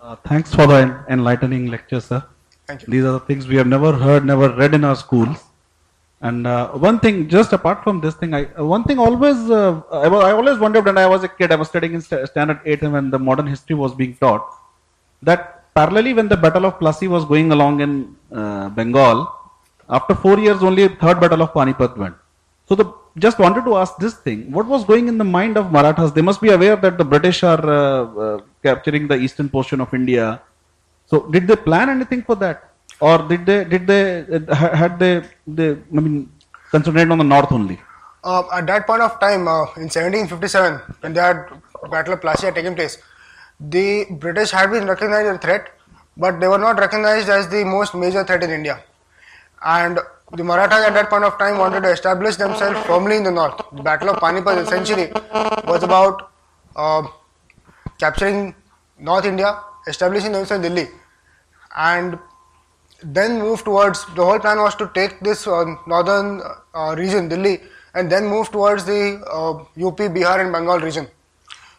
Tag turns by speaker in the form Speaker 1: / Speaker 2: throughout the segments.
Speaker 1: Uh, thanks for the enlightening lecture, sir.
Speaker 2: Thank you.
Speaker 1: These are the things we have never heard, never read in our schools. And uh, one thing, just apart from this thing, I uh, one thing always uh, I, wa- I always wondered when I was a kid, I was studying in sta- standard eight, and when the modern history was being taught, that parallelly when the Battle of Plassey was going along in uh, Bengal, after four years only third Battle of Panipat went. So the just wanted to ask this thing: What was going in the mind of Marathas? They must be aware that the British are uh, uh, capturing the eastern portion of India. So did they plan anything for that, or did they did they uh, had they they I mean concentrated on the north only?
Speaker 2: Uh, at that point of time, uh, in 1757, when that Battle of Plassey had taken place, the British had been recognized as a threat, but they were not recognized as the most major threat in India. And the Marathas at that point of time wanted to establish themselves firmly in the north. The Battle of Panipat essentially was about uh, capturing North India, establishing themselves in Delhi, and then move towards the whole plan was to take this uh, northern uh, region, Delhi, and then move towards the uh, UP, Bihar, and Bengal region.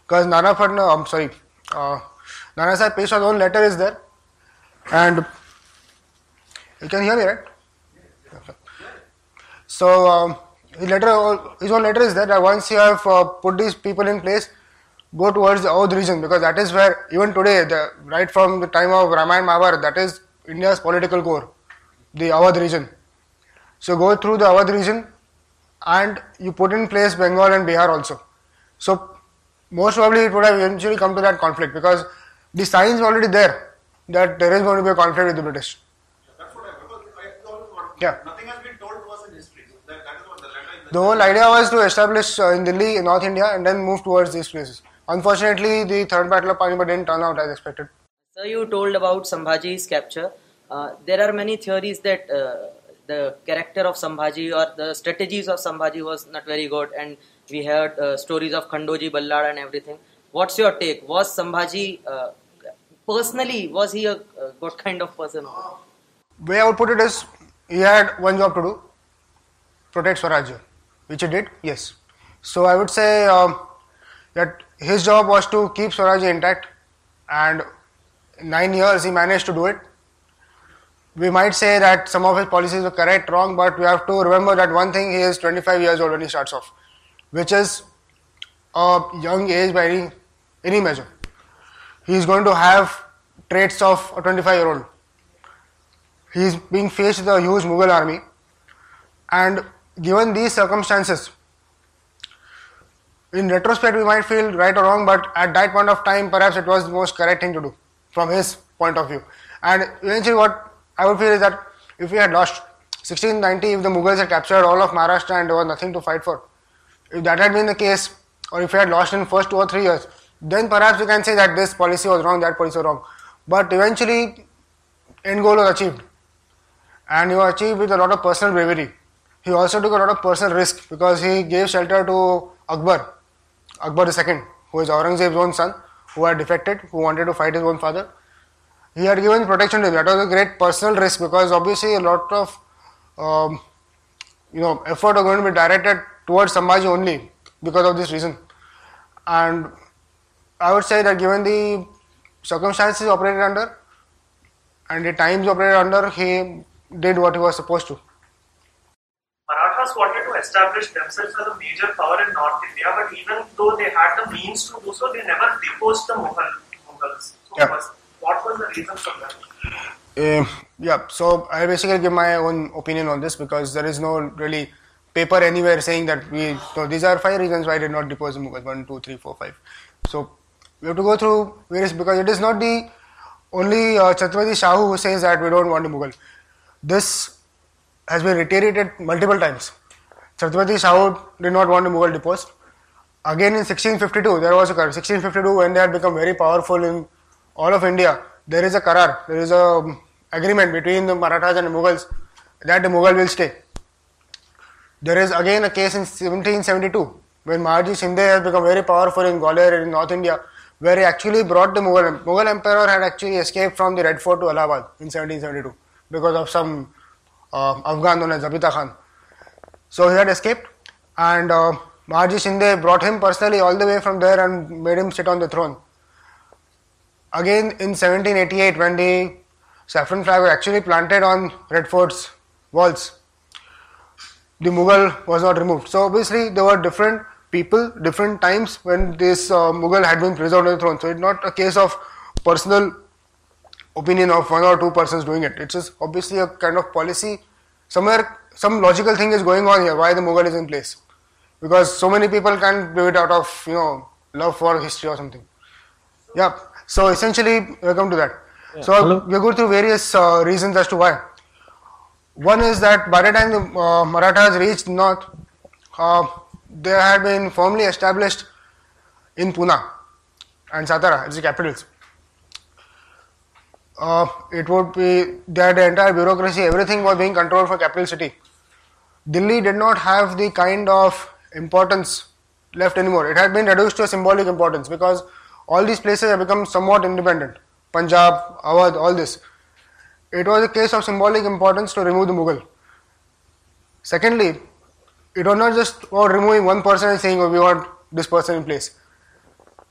Speaker 2: Because Nana Patna, I'm sorry, uh, Nana Sahib Peshwa's own letter is there, and you can hear me, right? So um, his letter, his own letter is that once you have uh, put these people in place, go towards the Oudh region because that is where even today, the, right from the time of Ramayana Mahabharata, that is India's political core, the Awadh region. So go through the Awadh region and you put in place Bengal and Bihar also. So most probably it would have eventually come to that conflict because the signs are already there that there is going to be a conflict with the British.
Speaker 3: That's what I because I always want.
Speaker 2: Yeah.
Speaker 3: Nothing has been told to us in history. That, that is what the letter in the
Speaker 2: The whole idea was to establish uh, in Delhi, in North India, and then move towards these places. Unfortunately, the third battle of Panipat didn't turn out as expected.
Speaker 4: So you told about Sambhaji's capture. Uh, there are many theories that uh, the character of Sambhaji or the strategies of Sambhaji was not very good, and we heard uh, stories of Khandoji, Ballad, and everything. What's your take? Was Sambhaji uh, personally was he a, a good kind of person?
Speaker 2: Way I would put it is, he had one job to do: protect Swarajya, which he did. Yes. So I would say um, that his job was to keep Swarajya intact, and in nine years he managed to do it. We might say that some of his policies were correct, wrong, but we have to remember that one thing: he is 25 years old when he starts off, which is a young age by any, any measure. He is going to have traits of a 25 year old. He is being faced with a huge Mughal army, and given these circumstances, in retrospect, we might feel right or wrong, but at that point of time, perhaps it was the most correct thing to do from his point of view. And eventually, what I would feel is that if we had lost 1690, if the Mughals had captured all of Maharashtra and there was nothing to fight for, if that had been the case, or if we had lost in first two or three years, then perhaps we can say that this policy was wrong, that policy was wrong. But eventually, end goal was achieved, and you achieved with a lot of personal bravery. He also took a lot of personal risk because he gave shelter to Akbar, Akbar II, who is Aurangzeb's own son, who had defected, who wanted to fight his own father. He had given protection to him. That was a great personal risk because obviously a lot of um, you know effort are going to be directed towards Sambhaji only because of this reason. And I would say that given the circumstances operated under and the times operated under, he did what he was supposed to.
Speaker 5: Wanted to establish themselves as a major power in North India, but even though they had the means to do so, they never deposed the Mughal, Mughals. So
Speaker 2: Yeah.
Speaker 5: was, what was the reason for that?
Speaker 2: Uh, yeah, so I basically give my own opinion on this because there is no really paper anywhere saying that we. So these are five reasons why I did not depose the Mughals. One, two, three, four, five. So we have to go through various because it is not the only uh, Chhatrapati Shahu who says that we don't want a Mughal. This has been reiterated multiple times. Chhatrapati Shahu did not want a Mughal deposed. Again in 1652, there was a Karar. 1652, when they had become very powerful in all of India, there is a Karar, there is a um, agreement between the Marathas and the Mughals that the Mughal will stay. There is again a case in 1772 when Mahadji Shinde has become very powerful in Gwalior in North India, where he actually brought the Mughal. Mughal emperor had actually escaped from the Red Fort to Allahabad in 1772 because of some uh, Afghan known as Zabita Khan. So he had escaped, and uh, Mahadji Shinde brought him personally all the way from there and made him sit on the throne. again in 1788 when the saffron flag was actually planted on Red Fort's walls, the Mughal was not removed. So obviously there were different people, different times when this uh, Mughal had been preserved on the throne. So it's not a case of personal opinion of one or two persons doing it. It's obviously a kind of policy. Somewhere some logical thing is going on here. Why the Mughal is in place? Because so many people can't do it out of you know love for history or something. Yeah. So essentially, we come to that. So
Speaker 1: Hello.
Speaker 2: we go through various uh, reasons as to why. One is that by the time the uh, Marathas reached north, uh, they had been firmly established in Pune and Satara as the capitals. Uh, it would be that the entire bureaucracy, everything was being controlled for capital city. Delhi did not have the kind of importance left anymore. It had been reduced to a symbolic importance because all these places have become somewhat independent. Punjab, Awadh, all this. It was a case of symbolic importance to remove the Mughal. Secondly, it was not just about removing one person and saying, oh, we want this person in place.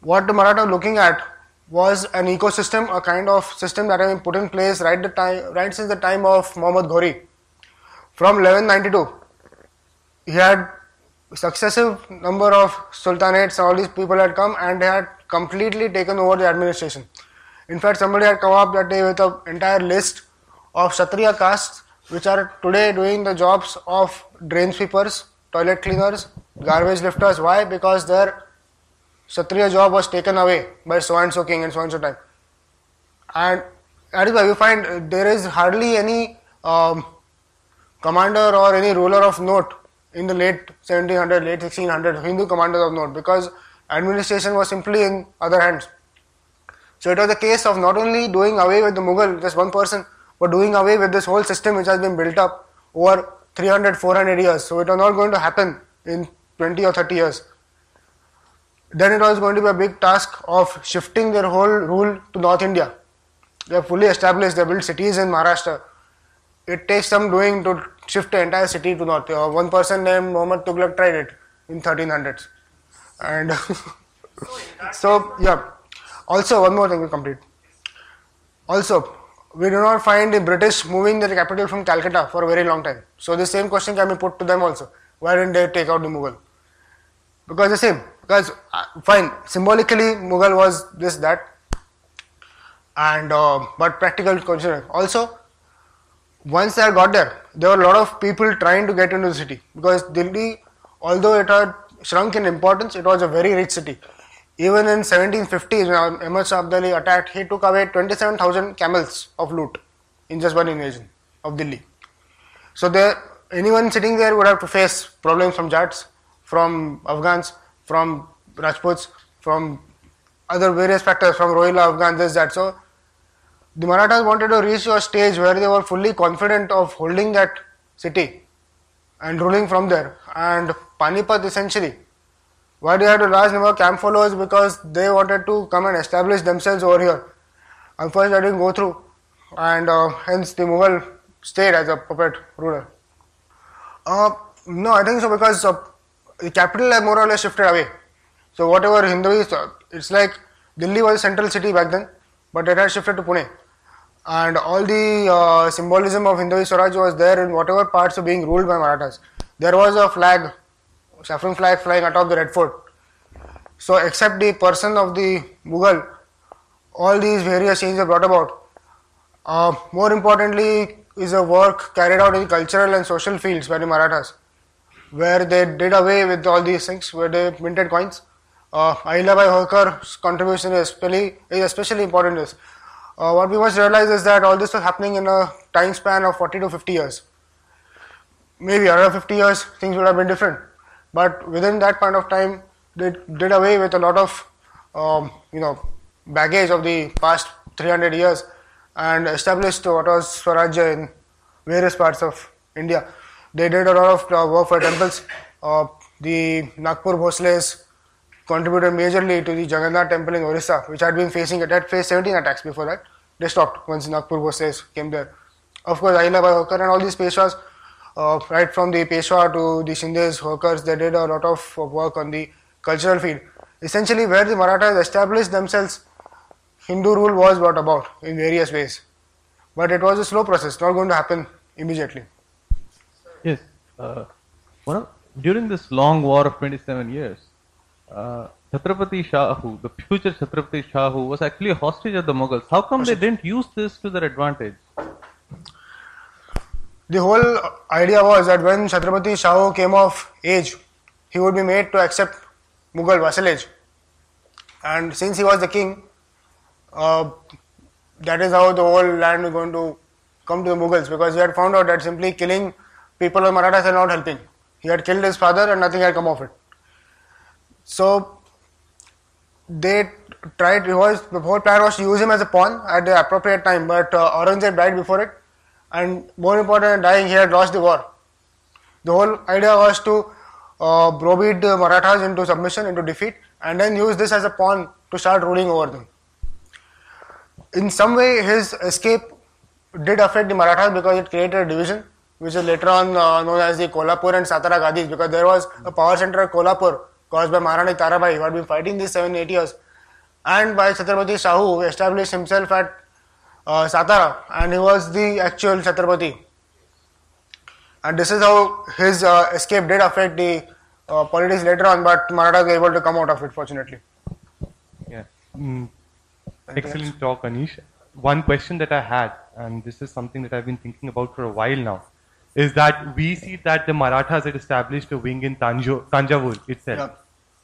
Speaker 2: What the Maratha were looking at was an ecosystem, a kind of system that had been put in place right the time, right since the time of Muhammad Ghori. From 1192, he had successive number of sultanates, all these people had come and had completely taken over the administration. In fact, somebody had come up that day with an entire list of Kshatriya castes which are today doing the jobs of drain sweepers, toilet cleaners, garbage lifters. Why? Because their Kshatriya job was taken away by so and so king and so and so time. And that is why you find there is hardly any um, commander or any ruler of note in the late 1700, late 1600, Hindu commanders of note because administration was simply in other hands. So it was a case of not only doing away with the Mughal, just one person, but doing away with this whole system which has been built up over 300, 400 years. So it was not going to happen in 20 or 30 years. Then it was going to be a big task of shifting their whole rule to North India. They are fully established, they built cities in Maharashtra. It takes some doing to shift the entire city to North. Uh, one person named Muhammad Tughlaq tried it in 1300s. And so, yeah. Also, one more thing we complete. Also, we do not find the British moving their capital from Calcutta for a very long time. So, the same question can be put to them also. Why didn't they take out the Mughal? Because the same. Because, uh, fine, symbolically, Mughal was this, that, and uh, but practical consider. Also, once had got there, there were a lot of people trying to get into the city because Delhi, although it had shrunk in importance, it was a very rich city. Even in 1750s, when Ahmad Shah Abdali attacked, he took away 27,000 camels of loot in just one invasion of Delhi. So there, anyone sitting there would have to face problems from Jats, from Afghans, from Rajputs, from other various factors, from Rohilla, Afghans, this, that. So the Marathas wanted to reach a stage where they were fully confident of holding that city and ruling from there. And Panipat essentially, why they had a large number of camp followers? Because they wanted to come and establish themselves over here. Unfortunately, that didn't go through, and uh, hence the Mughal stayed as a puppet ruler. Uh, no, I think so because uh, the capital had more or less shifted away. So whatever Hinduis, uh, it's like Delhi was a central city back then, but it had shifted to Pune. And all the uh, symbolism of Hindu Swaraj was there in whatever parts were being ruled by Marathas. There was a flag, saffron flag flying atop the Red Fort. So except the person of the Mughal, all these various changes are brought about. Uh, more importantly, is a work carried out in cultural and social fields by the Marathas, where they did away with all these things, where they minted coins. Uh, Ahilyabai Holkar's contribution is especially, is especially important. Uh, what we must realize is that all this was happening in a time span of 40 to 50 years. Maybe another 50 years, things would have been different. But within that point of time, they did away with a lot of, um, you know, baggage of the past 300 years and established what was Swarajya in various parts of India. They did a lot of uh, work for temples. Uh, the Nagpur Bhosles contributed majorly to the Jagannath temple in Orissa, which had been facing it had faced 17 attacks before that. They stopped once Nagpur Bhosles came there. Of course, Ahilyabai Holkar and all these Peshwas, uh, right from the Peshwa to the Shindes, Holkars, they did a lot of work on the cultural field. Essentially, where the Marathas established themselves Hindu rule was brought about in various ways. But it was a slow process, not going to happen immediately.
Speaker 6: Yes. Uh, of, during this long war of 27 years, uh, Chhatrapati Shahu, the future Chhatrapati Shahu, was actually a hostage of the Mughals. How come they didn't use this to their advantage?
Speaker 2: The whole idea was that when Chhatrapati Shahu came of age, he would be made to accept Mughal vassalage. And since he was the king, uh, that is how the whole land was going to come to the Mughals because he had found out that simply killing people of Marathas are not helping. He had killed his father and nothing had come of it. So they tried, was, the whole plan was to use him as a pawn at the appropriate time, but uh, Aurangzeb died before it, and more important than dying, he had lost the war. The whole idea was to uh, browbeat the Marathas into submission, into defeat, and then use this as a pawn to start ruling over them. In some way, his escape did affect the Marathas because it created a division, which is later on uh, known as the Kolhapur and Satara Gadis, because there was a power center at Kolhapur caused by Maharani Tarabai, who had been fighting these seven, eight years, and by Chhatrapati Shahu, who established himself at uh, Satara, and he was the actual Chhatrapati. And this is how his uh, escape did affect the uh, politics later on, but Marathas were able to come out of it, fortunately.
Speaker 6: Yeah. Mm, excellent talk, Anish. One question that I had, and this is something that I've been thinking about for a while now, is that we see that the Marathas had established a wing in Tanjo, Tanjavur itself.
Speaker 2: Yeah.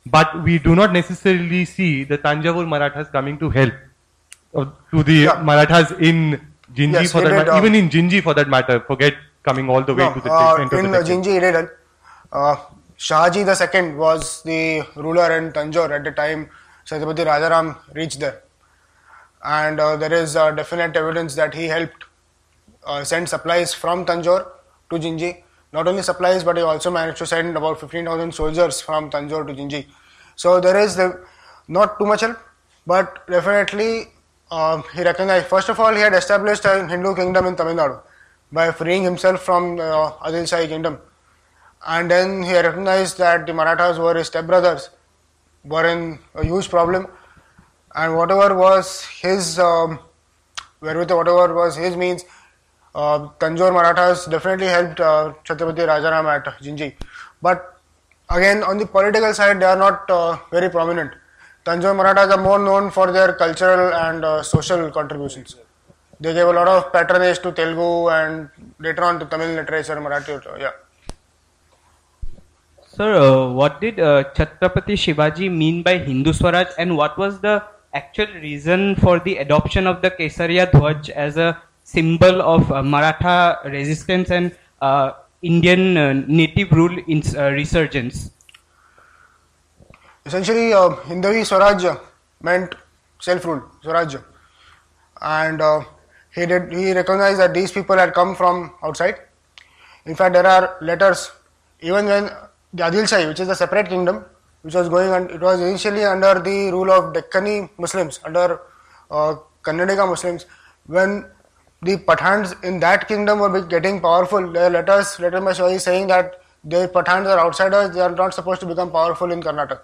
Speaker 6: But we do not necessarily see the Tanjavur Marathas coming to help uh, to the
Speaker 2: Yeah.
Speaker 6: Marathas in Jinji
Speaker 2: Yes,
Speaker 6: for that
Speaker 2: did,
Speaker 6: matter,
Speaker 2: uh,
Speaker 6: even in Jinji for that matter. Forget coming all the way
Speaker 2: No,
Speaker 6: to the
Speaker 2: uh,
Speaker 6: of
Speaker 2: in
Speaker 6: the.
Speaker 2: Jinji, he didn't. Uh, Shahaji II was the ruler in Tanjore at the time Chhatrapati Rajaram reached there. And uh, there is uh, definite evidence that he helped uh, send supplies from Tanjore to Jinji. Not only supplies, but he also managed to send about 15,000 soldiers from Tanjore to Jinji. So there is the, not too much help, but definitely uh, he recognized. First of all, he had established a Hindu kingdom in Tamil Nadu by freeing himself from uh, Adil kingdom. And then he recognized that the Marathas were his stepbrothers, were in a huge problem, and whatever was his um, wherewithal, whatever was his means, uh, Tanjore Marathas definitely helped uh, Chhatrapati Rajaram at Jinji. But again, on the political side, they are not uh, very prominent. Tanjore Marathas are more known for their cultural and uh, social contributions. They gave a lot of patronage to Telugu and later on to Tamil literature, Marathi. Yeah.
Speaker 7: Sir, uh, what did uh, Chhatrapati Shivaji mean by Hindu Swaraj and what was the actual reason for the adoption of the Kesariya Dhwaj as a symbol of uh, Maratha resistance and uh, Indian uh, native rule in, resurgence?
Speaker 2: Essentially, Hindavi Swaraj meant self-rule, Swaraj, and he did he recognized that these people had come from outside. In fact, there are letters even when the Adil which is a separate kingdom, which was going on, it was initially under the rule of Deccani Muslims, under uh, Muslims. When the Pathans in that kingdom were getting powerful, there are letters by Shivaji saying that the Pathans are outsiders; they are not supposed to become powerful in Karnataka.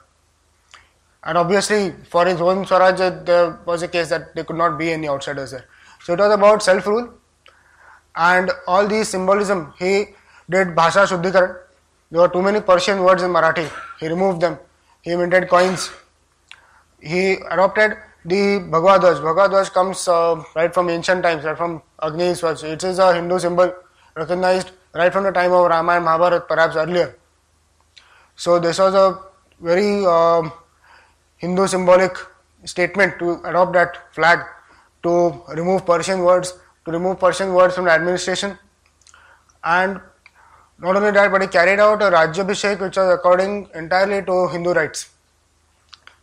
Speaker 2: And obviously, for his own Swaraj, there was a case that there could not be any outsiders there. So it was about self rule and all these symbolism. He did Bhasha Shuddhikaran. There were too many Persian words in Marathi. He removed them. He minted coins. He adopted the Bhagwa Dhwaj. Bhagwa comes uh, right from ancient times, right from Agni Swaj. It is a Hindu symbol recognized right from the time of Rama and Mahabharata, perhaps earlier. So this was a very um, Hindu symbolic statement to adopt that flag, to remove Persian words, to remove Persian words from the administration, and not only that, but he carried out a Rajya Rajyabhishek which was according entirely to Hindu rites.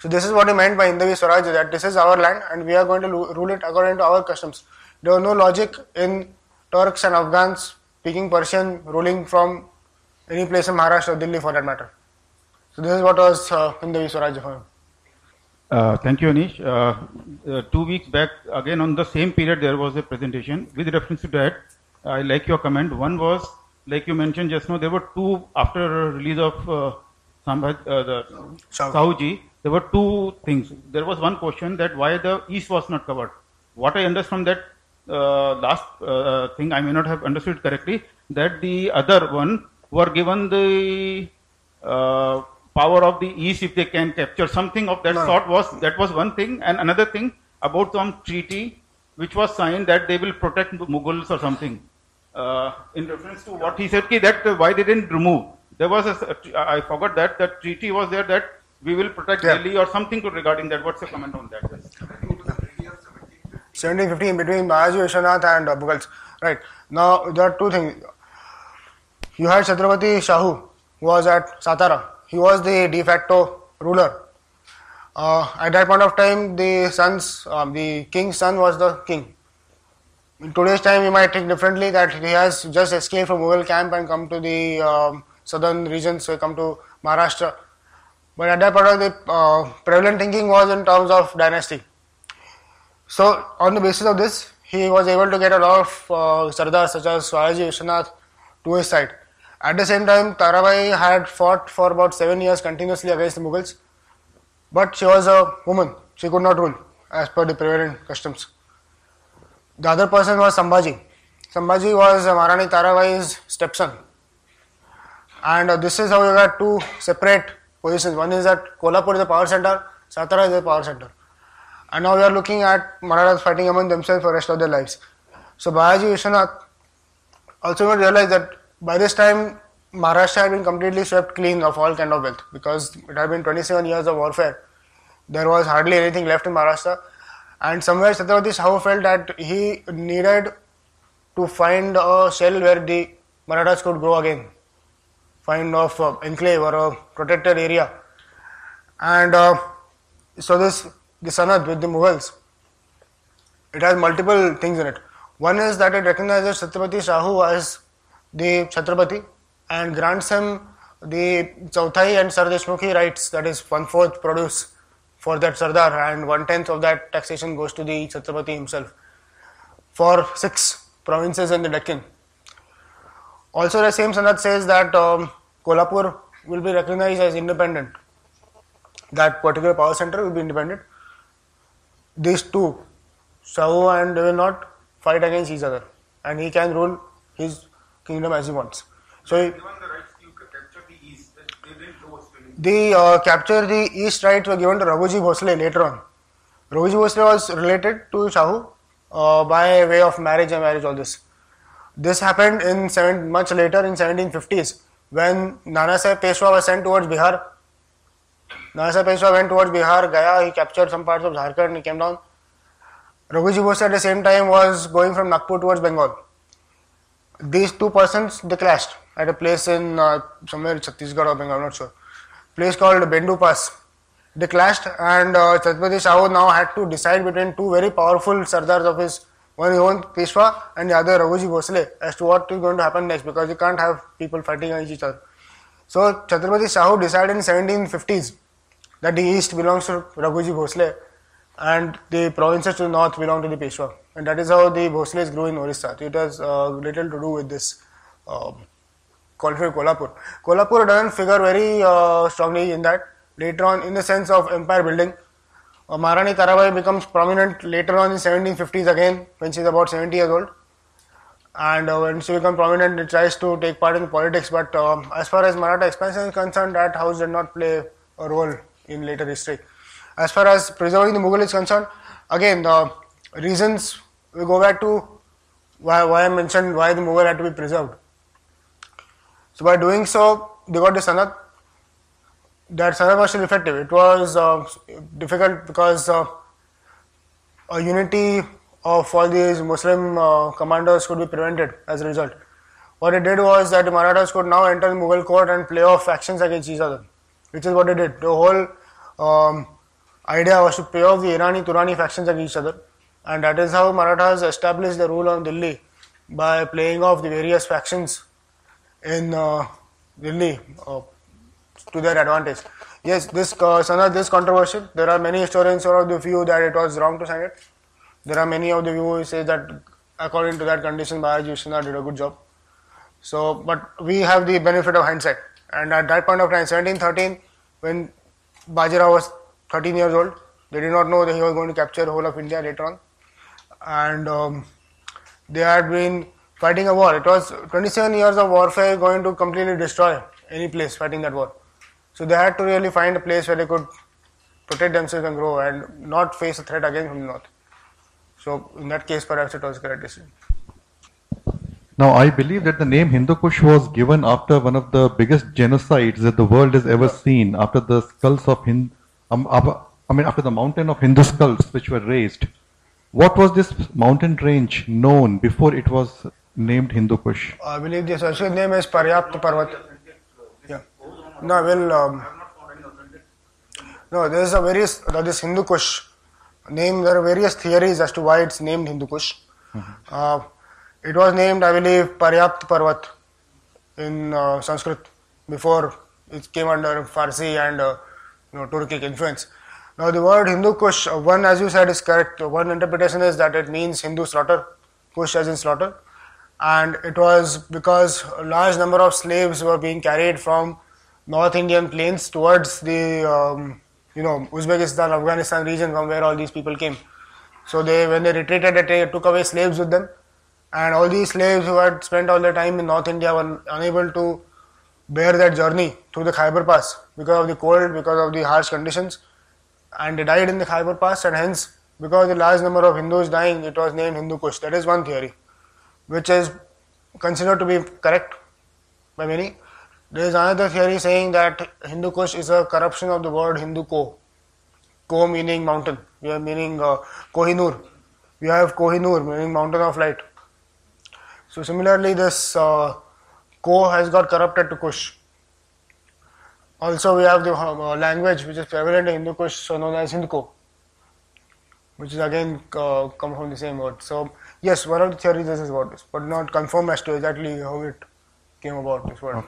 Speaker 2: So this is what he meant by Hindavi Swaraj, that this is our land and we are going to rule it according to our customs. There was no logic in Turks and Afghans speaking Persian ruling from any place in Maharashtra or Delhi for that matter. So this is what was uh, Hindavi Swaraj for him.
Speaker 8: Uh, thank you, Anish. Uh, uh, two weeks back, again on the same period, there was a presentation with reference to that. I like your comment. One was, like you mentioned just now, there were two after release of uh, Sambhaj, uh, the
Speaker 2: Shahu.
Speaker 8: Sahuji, there were two things. There was one question that why the east was not covered. What I understand from that uh, last uh, thing, I may not have understood correctly, that the other one were given the uh, power of the east if they can capture something of that
Speaker 2: No.
Speaker 8: sort was that was one thing and another thing about some treaty which was signed that they will protect the Mughals or something uh, in reference to what he said ki that why they didn't remove there was a I forgot that the treaty was there that we will protect
Speaker 2: Yeah.
Speaker 8: Delhi or something regarding that what's your comment on that
Speaker 2: 1715 between Balaji Vishwanath and uh, Mughals. Right. Now, there are two things. You had Chhatrapati Shahu, who was at Satara. He was the de facto ruler. Uh, at that point of time, the sons, um, the king's son was the king. In today's time, we might think differently that he has just escaped from Mughal camp and come to the um, southern regions, so come to Maharashtra. But at that point of the uh, prevalent thinking was in terms of dynasty. So, on the basis of this, he was able to get a lot of uh, Sardars such as Balaji Vishwanath to his side. At the same time, Tarabai had fought for about seven years continuously against the Mughals, but she was a woman. She could not rule as per the prevalent customs. The other person was Sambhaji. Sambhaji was Maharani Tarabai's stepson. And uh, this is how you got two separate positions. One is that Kolhapur is the power center, Satara is the power center. And now we are looking at Marathas fighting among themselves for the rest of their lives. So Balaji Vishwanath also not realize that by this time Maharashtra had been completely swept clean of all kind of wealth because it had been 27 years of warfare. There was hardly anything left in Maharashtra. And somewhere Chhatrapati Shahu felt that he needed to find a shell where the Marathas could grow again. Find of uh, enclave or a protected area. And uh, so this the Sanad with the Mughals, it has multiple things in it. One is that it recognizes Chhatrapati Shahu as the Chhatrapati and grants him the Chauthai and Sardeshmukhi rights, that is one fourth produce for that Sardar, and one tenth of that taxation goes to the Chhatrapati himself for six provinces in the Deccan. Also, the same Sanad says that um, Kolhapur will be recognized as independent. That particular power center will be independent. These two, Shahu and they will not fight against each other, and he can rule his kingdom as he wants. So, he, the uh, capture the east rights were given to Raghuji Bhosle later on. Raghuji Bhosle was related to Shahu uh, by way of marriage and marriage, all this. This happened in seven, much later in 1750s when Nana Sahib Peshwa was sent towards Bihar. Nana Sahib Peshwa went towards Bihar, Gaya, he captured some parts of Jharkhand and he came down. Raghuji Bose at the same time was going from Nagpur towards Bengal. These two persons they clashed at a place in uh, somewhere in Chhattisgarh or Bengal, I'm not sure. Place called Bendu Pass. They clashed and uh, Chhatrapati Shahu now had to decide between two very powerful sardars of his, one his own Peshwa and the other Raghuji Bhosle as to what is going to happen next because you can't have people fighting against each other. So Chhatrapati Shahu decided in 1750s that the east belongs to Raghuji Bhosle and the provinces to the north belong to the Peshwa. And that is how the Bhosles grew in Orissa. It has uh, little to do with this with Kolhapur. Kolhapur doesn't figure very uh, strongly in that. Later on, in the sense of empire building, uh, Maharani Tarabai becomes prominent later on in 1750s again when she is about 70 years old. And uh, when she becomes prominent, it tries to take part in politics. But um, as far as Maratha expansion is concerned, that house did not play a role in later history. As far as preserving the Mughal is concerned, again, the reasons we go back to why, why I mentioned why the Mughal had to be preserved. So by doing so, they got the Sanad. That Sanad was still effective. It was uh, difficult because uh, a unity of all these Muslim uh, commanders could be prevented as a result. What it did was that the Marathas could now enter the Mughal court and play off factions against each other, which is what they did. The whole um, idea was to play off the Irani Turani factions against each other, and that is how Marathas established the rule on Delhi by playing off the various factions in uh, Delhi uh, to their advantage. Yes, this uh, Sanad is controversial. There are many historians who are of the view that it was wrong to sign it. There are many of the view who say that according to that condition, Balaji Vishwanath did a good job. So, but we have the benefit of hindsight. And at that point of time, 1713, when Bajirao was 13 years old, they did not know that he was going to capture the whole of India later on. And um, they had been fighting a war. It was 27 years of warfare going to completely destroy any place fighting that war. So they had to really find a place where they could protect themselves and grow and not face a threat again from the north. So in that case, perhaps it was a correct decision.
Speaker 9: Now, I believe that the name Hindu Kush was given after one of the biggest genocides that the world has ever seen, after the skulls of Hind, um, I mean, after the mountain of Hindu skulls which were raised. What was this mountain range known before it was named Hindu Kush?
Speaker 2: I believe the associate name is Paryapt Parvat. No, well, um, no, there is a various, uh, this Hindu Kush name, there are various theories as to why it's named Hindu Kush. Uh, it was named, I believe, Paryapt Parvat in uh, Sanskrit before it came under Farsi and uh, you know, Turkic influence. Now, the word Hindu Kush, uh, one, as you said, is correct. One interpretation is that it means Hindu slaughter, Kush as in slaughter and it was because a large number of slaves were being carried from North Indian plains towards the um, you know Uzbekistan, Afghanistan region from where all these people came. So they when they retreated, they took away slaves with them, and all these slaves who had spent all their time in North India were unable to bear that journey through the Khyber Pass because of the cold, because of the harsh conditions, and they died in the Khyber Pass, and hence because of the large number of Hindus dying, it was named Hindu Kush. That is one theory which is considered to be correct by many. There is another theory saying that Hindu Kush is a corruption of the word Hindu Ko. Ko meaning mountain, we have meaning uh, Kohinoor. We have Kohinoor meaning mountain of light. So similarly, this uh, Ko has got corrupted to Kush. Also, we have the uh, language which is prevalent in Hindu Kush, so known as Hindko, which is again uh, come from the same word. So yes, one of the theories is about this, but not confirmed as to exactly how it came about. This word.